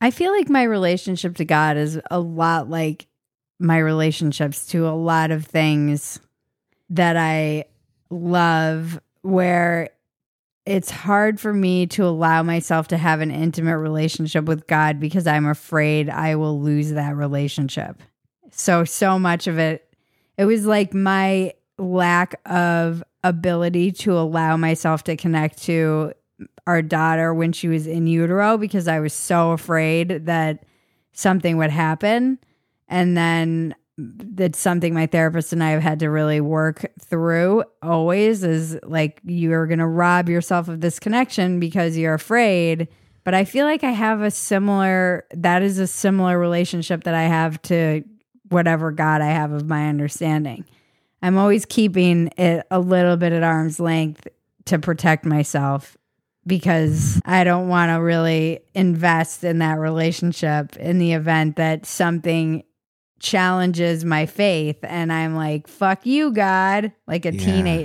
I feel like my relationship to God is a lot like my relationships to a lot of things that I love, where it's hard for me to allow myself to have an intimate relationship with God because I'm afraid I will lose that relationship. So, so much of it, it was like my lack of ability to allow myself to connect to our daughter when she was in utero because I was so afraid that something would happen. And then that's something my therapist and I have had to really work through always is like you're going to rob yourself of this connection because you're afraid. But I feel like I have a similar, that is a similar relationship that I have to whatever God I have of my understanding. I'm always keeping it a little bit at arm's length to protect myself because I don't want to really invest in that relationship in the event that something challenges my faith and I'm like, fuck you, God, like a Yeah. teenage